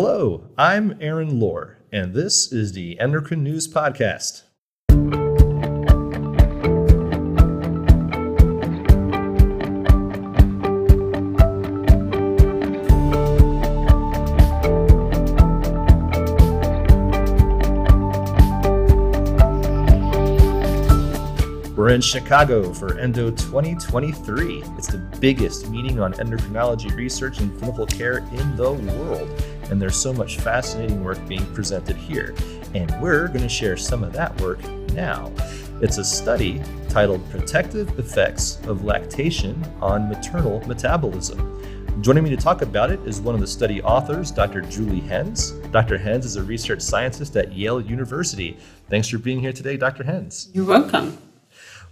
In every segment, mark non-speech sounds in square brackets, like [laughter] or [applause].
Hello, I'm Aaron Lohr, and this is the Endocrine News Podcast. We're in Chicago for Endo 2023. It's the biggest meeting on endocrinology research and clinical care in the world. And there's so much fascinating work being presented here. And we're going to share some of that work now. It's a study titled Protective Effects of Lactation on Maternal Metabolism. Joining me to talk about it is one of the study authors, Dr. Julie Hens. Dr. Hens is a research scientist at Yale University. Thanks for being here today, Dr. Hens. You're welcome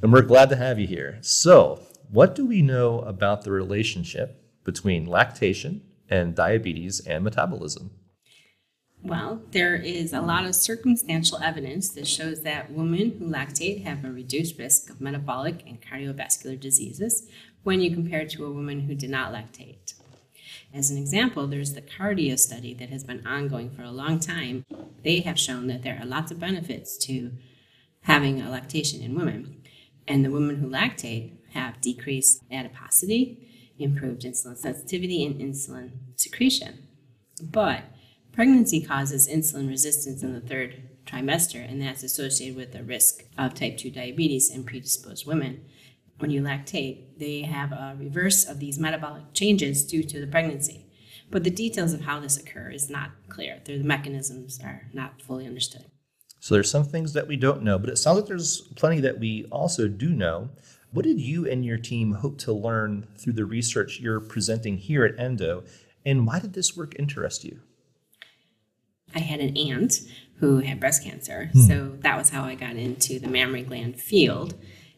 and we're glad to have you here. So, what do we know about the relationship between lactation and diabetes and metabolism? Well, there is a lot of circumstantial evidence that shows that women who lactate have a reduced risk of metabolic and cardiovascular diseases when you compare to a woman who did not lactate. As an example, there's the Cardia study that has been ongoing for a long time. They have shown that there are lots of benefits to having a lactation in women. And the women who lactate have decreased adiposity, improved insulin sensitivity, and insulin secretion. But pregnancy causes insulin resistance in the third trimester, and that's associated with the risk of type 2 diabetes in predisposed women. When you lactate, they have a reverse of these metabolic changes due to the pregnancy. But the details of how this occurs is not clear. The mechanisms are not fully understood. So there's some things that we don't know, but it sounds like there's plenty that we also do know. What did you and your team hope to learn through the research you're presenting here at Endo, and why did this work interest you? I had an aunt who had breast cancer, hmm. so that was how I got into the mammary gland field.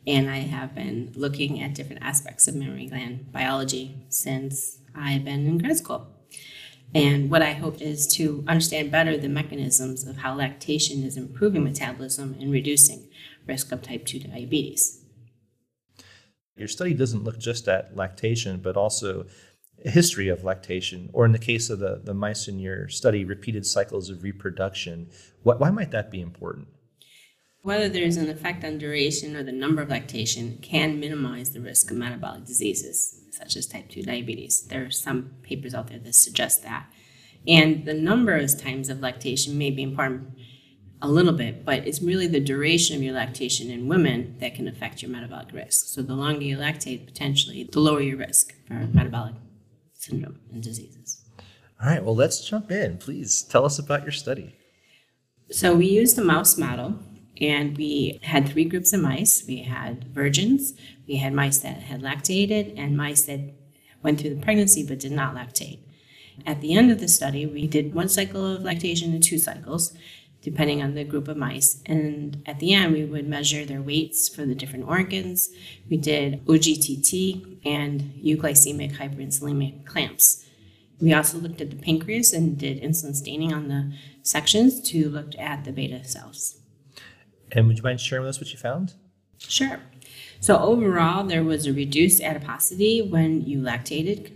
And I have been looking at different aspects of mammary gland biology since I've been in grad school. And what I hope is to understand better the mechanisms of how lactation is improving metabolism and reducing risk of type 2 diabetes. Your study doesn't look just at lactation, but also history of lactation, or in the case of the, the mice in your study, repeated cycles of reproduction. What, why might that be important? Whether there's an effect on duration or the number of lactation can minimize the risk of metabolic diseases such as type 2 diabetes. There are some papers out there that suggest that. And the number of times of lactation may be important a little bit, but it's really the duration of your lactation in women that can affect your metabolic risk. So the longer you lactate, potentially, the lower your risk for metabolic syndrome and diseases. All right, well, let's jump in. Please tell us about your study. So we used a mouse model and we had three groups of mice. We had virgins, we had mice that had lactated, and mice that went through the pregnancy but did not lactate. At the end of the study, we did one cycle of lactation and two cycles, depending on the group of mice. And at the end, we would measure their weights for the different organs. We did OGTT and euglycemic hyperinsulinic clamps. We also looked at the pancreas and did insulin staining on the sections to look at the beta cells. And would you mind sharing with us what you found? Sure. So overall, there was a reduced adiposity when you lactated.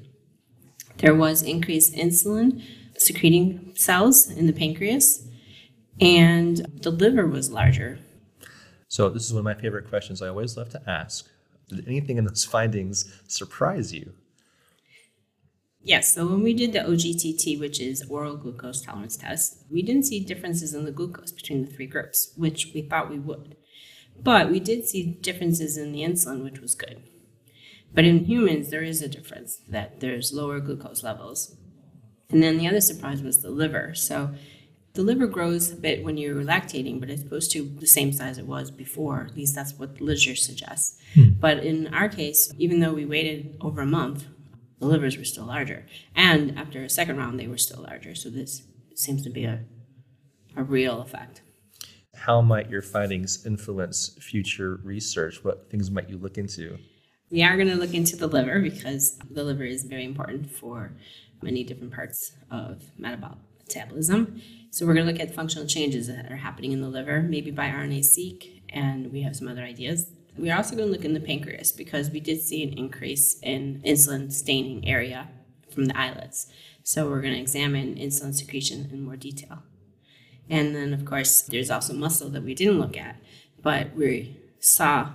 There was increased insulin secreting cells in the pancreas, and the liver was larger. So this is one of my favorite questions I always love to ask. Did anything in those findings surprise you? Yes, so when we did the OGTT, which is oral glucose tolerance test, we didn't see differences in the glucose between the three groups, which we thought we would. But we did see differences in the insulin, which was good. But in humans, there is a difference that there's lower glucose levels. And then the other surprise was the liver. So the liver grows a bit when you're lactating, but it's supposed to the same size it was before. At least that's what the literature suggests. Hmm. But in our case, even though we waited over a month, the livers were still larger. And after a second round, they were still larger. So this seems to be a, a real effect. How might your findings influence future research? What things might you look into? We are going to look into the liver because the liver is very important for many different parts of metabolic metabolism. So we're going to look at functional changes that are happening in the liver, maybe by RNA-seq, and we have some other ideas we're also going to look in the pancreas because we did see an increase in insulin staining area from the islets. So we're going to examine insulin secretion in more detail. And then, of course, there's also muscle that we didn't look at, but we saw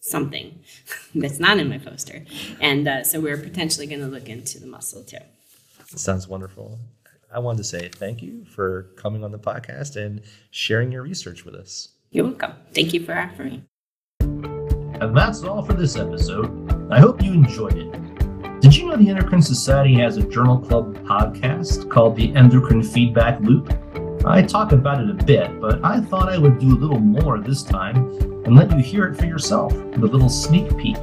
something [laughs] that's not in my poster. And uh, so we're potentially going to look into the muscle too. Sounds wonderful. I wanted to say thank you for coming on the podcast and sharing your research with us. You're welcome. Thank you for offering. me. And that's all for this episode. I hope you enjoyed it. Did you know the Endocrine Society has a Journal Club podcast called the Endocrine Feedback Loop? I talk about it a bit, but I thought I would do a little more this time and let you hear it for yourself with a little sneak peek.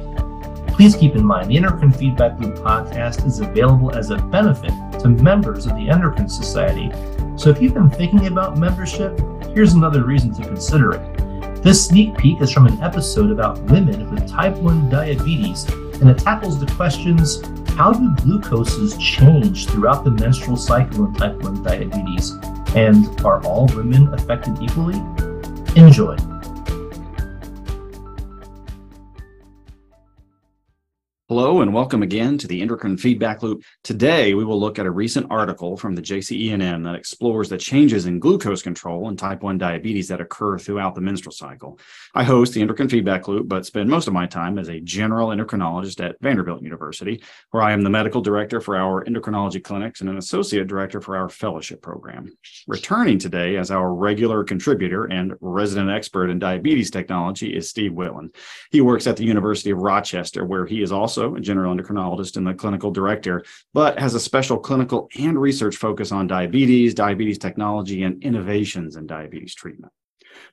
Please keep in mind the Endocrine Feedback Loop podcast is available as a benefit to members of the Endocrine Society. So if you've been thinking about membership, here's another reason to consider it. This sneak peek is from an episode about women with type 1 diabetes, and it tackles the questions how do glucoses change throughout the menstrual cycle in type 1 diabetes? And are all women affected equally? Enjoy. Hello and welcome again to the Endocrine Feedback Loop. Today we will look at a recent article from the JCENM that explores the changes in glucose control in type 1 diabetes that occur throughout the menstrual cycle. I host the Endocrine Feedback Loop, but spend most of my time as a general endocrinologist at Vanderbilt University, where I am the medical director for our endocrinology clinics and an associate director for our fellowship program. Returning today as our regular contributor and resident expert in diabetes technology is Steve Wittlin. He works at the University of Rochester, where he is also also a general endocrinologist and the clinical director, but has a special clinical and research focus on diabetes, diabetes technology, and innovations in diabetes treatment.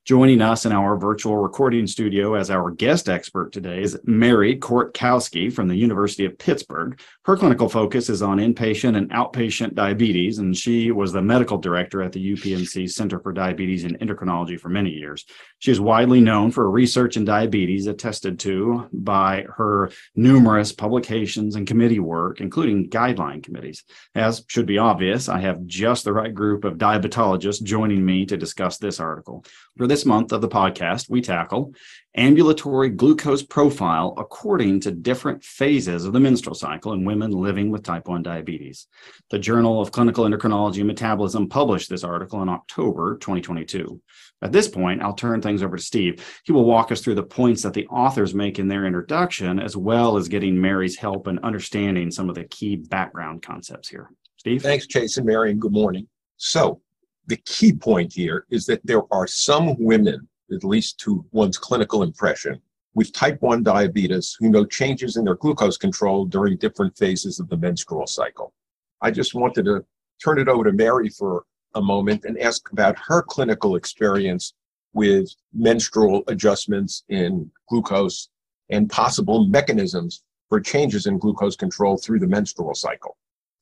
Joining us in our virtual recording studio as our guest expert today is Mary Korytkowski from the University of Pittsburgh. Her clinical focus is on inpatient and outpatient diabetes, and she was the medical director at the UPMC Center for Diabetes and Endocrinology for many years. She is widely known for research in diabetes attested to by her numerous publications and committee work, including guideline committees. As should be obvious, I have just the right group of diabetologists joining me to discuss this article. For this month of the podcast, we tackle ambulatory glucose profile according to different phases of the menstrual cycle in women living with type 1 diabetes. The Journal of Clinical Endocrinology and Metabolism published this article in October 2022. At this point, I'll turn things over to Steve. He will walk us through the points that the authors make in their introduction, as well as getting Mary's help in understanding some of the key background concepts here. Steve? Thanks, and Mary, and good morning. So, the key point here is that there are some women, at least to one's clinical impression, with type 1 diabetes who know changes in their glucose control during different phases of the menstrual cycle. I just wanted to turn it over to Mary for a moment and ask about her clinical experience with menstrual adjustments in glucose and possible mechanisms for changes in glucose control through the menstrual cycle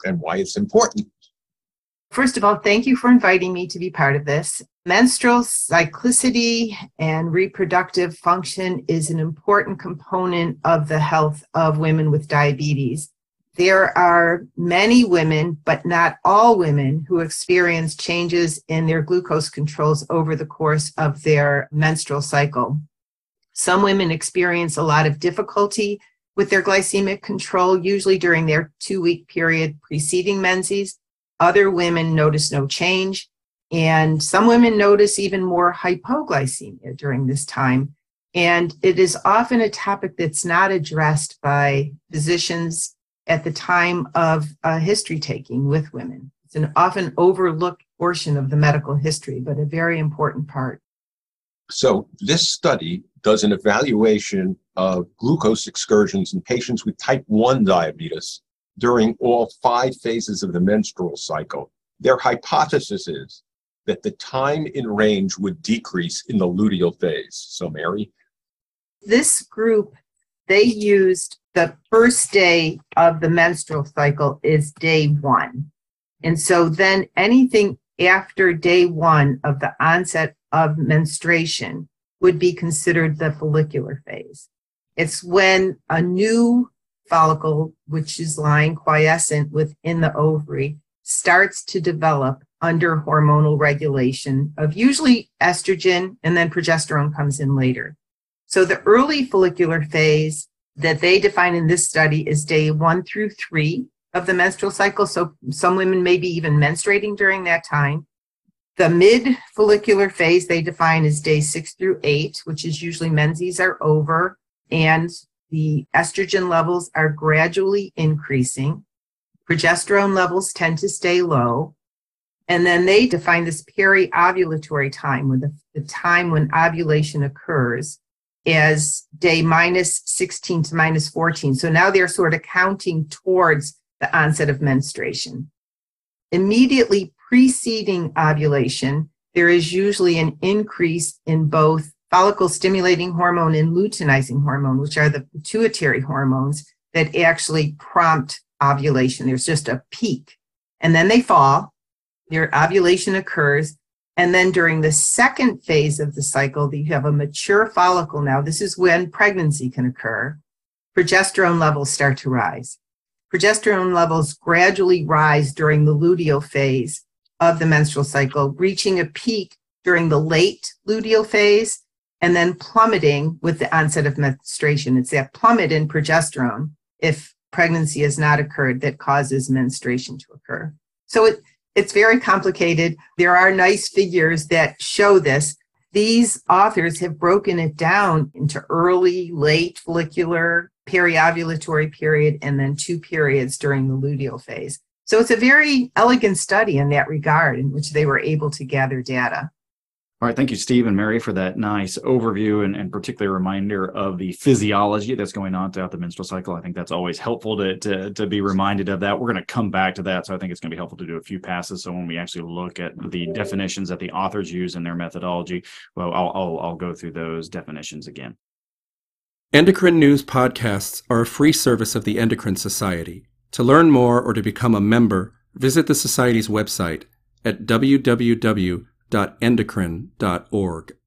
and why it's important. First of all, thank you for inviting me to be part of this. Menstrual cyclicity and reproductive function is an important component of the health of women with diabetes. There are many women, but not all women, who experience changes in their glucose controls over the course of their menstrual cycle. Some women experience a lot of difficulty with their glycemic control, usually during their two week period preceding menses other women notice no change. And some women notice even more hypoglycemia during this time. And it is often a topic that's not addressed by physicians at the time of uh, history taking with women. It's an often overlooked portion of the medical history, but a very important part. So, this study does an evaluation of glucose excursions in patients with type 1 diabetes during all five phases of the menstrual cycle. Their hypothesis is that the time in range would decrease in the luteal phase. So, Mary? This group, they used the first day of the menstrual cycle is day one. And so then anything after day one of the onset of menstruation would be considered the follicular phase. It's when a new follicle, which is lying quiescent within the ovary, starts to develop under hormonal regulation of usually estrogen and then progesterone comes in later. So the early follicular phase that they define in this study is day one through three of the menstrual cycle. So some women may be even menstruating during that time. The mid follicular phase they define as day six through eight, which is usually menses are over and the estrogen levels are gradually increasing. Progesterone levels tend to stay low. And then they define this peri-ovulatory time, when the, the time when ovulation occurs, as day minus 16 to minus 14. So now they're sort of counting towards the onset of menstruation. Immediately preceding ovulation, there is usually an increase in both follicle stimulating hormone and luteinizing hormone, which are the pituitary hormones that actually prompt ovulation. There's just a peak and then they fall. Your ovulation occurs. And then during the second phase of the cycle, you have a mature follicle. Now, this is when pregnancy can occur. Progesterone levels start to rise. Progesterone levels gradually rise during the luteal phase of the menstrual cycle, reaching a peak during the late luteal phase and then plummeting with the onset of menstruation. It's that plummet in progesterone if pregnancy has not occurred that causes menstruation to occur. So it, it's very complicated. There are nice figures that show this. These authors have broken it down into early, late follicular, periovulatory period, and then two periods during the luteal phase. So it's a very elegant study in that regard in which they were able to gather data. All right. Thank you, Steve and Mary, for that nice overview and, and particular reminder of the physiology that's going on throughout the menstrual cycle. I think that's always helpful to, to, to be reminded of that. We're going to come back to that. So I think it's going to be helpful to do a few passes. So when we actually look at the definitions that the authors use in their methodology, well, I'll, I'll, I'll go through those definitions again. Endocrine News podcasts are a free service of the Endocrine Society. To learn more or to become a member, visit the Society's website at www endocrine.org.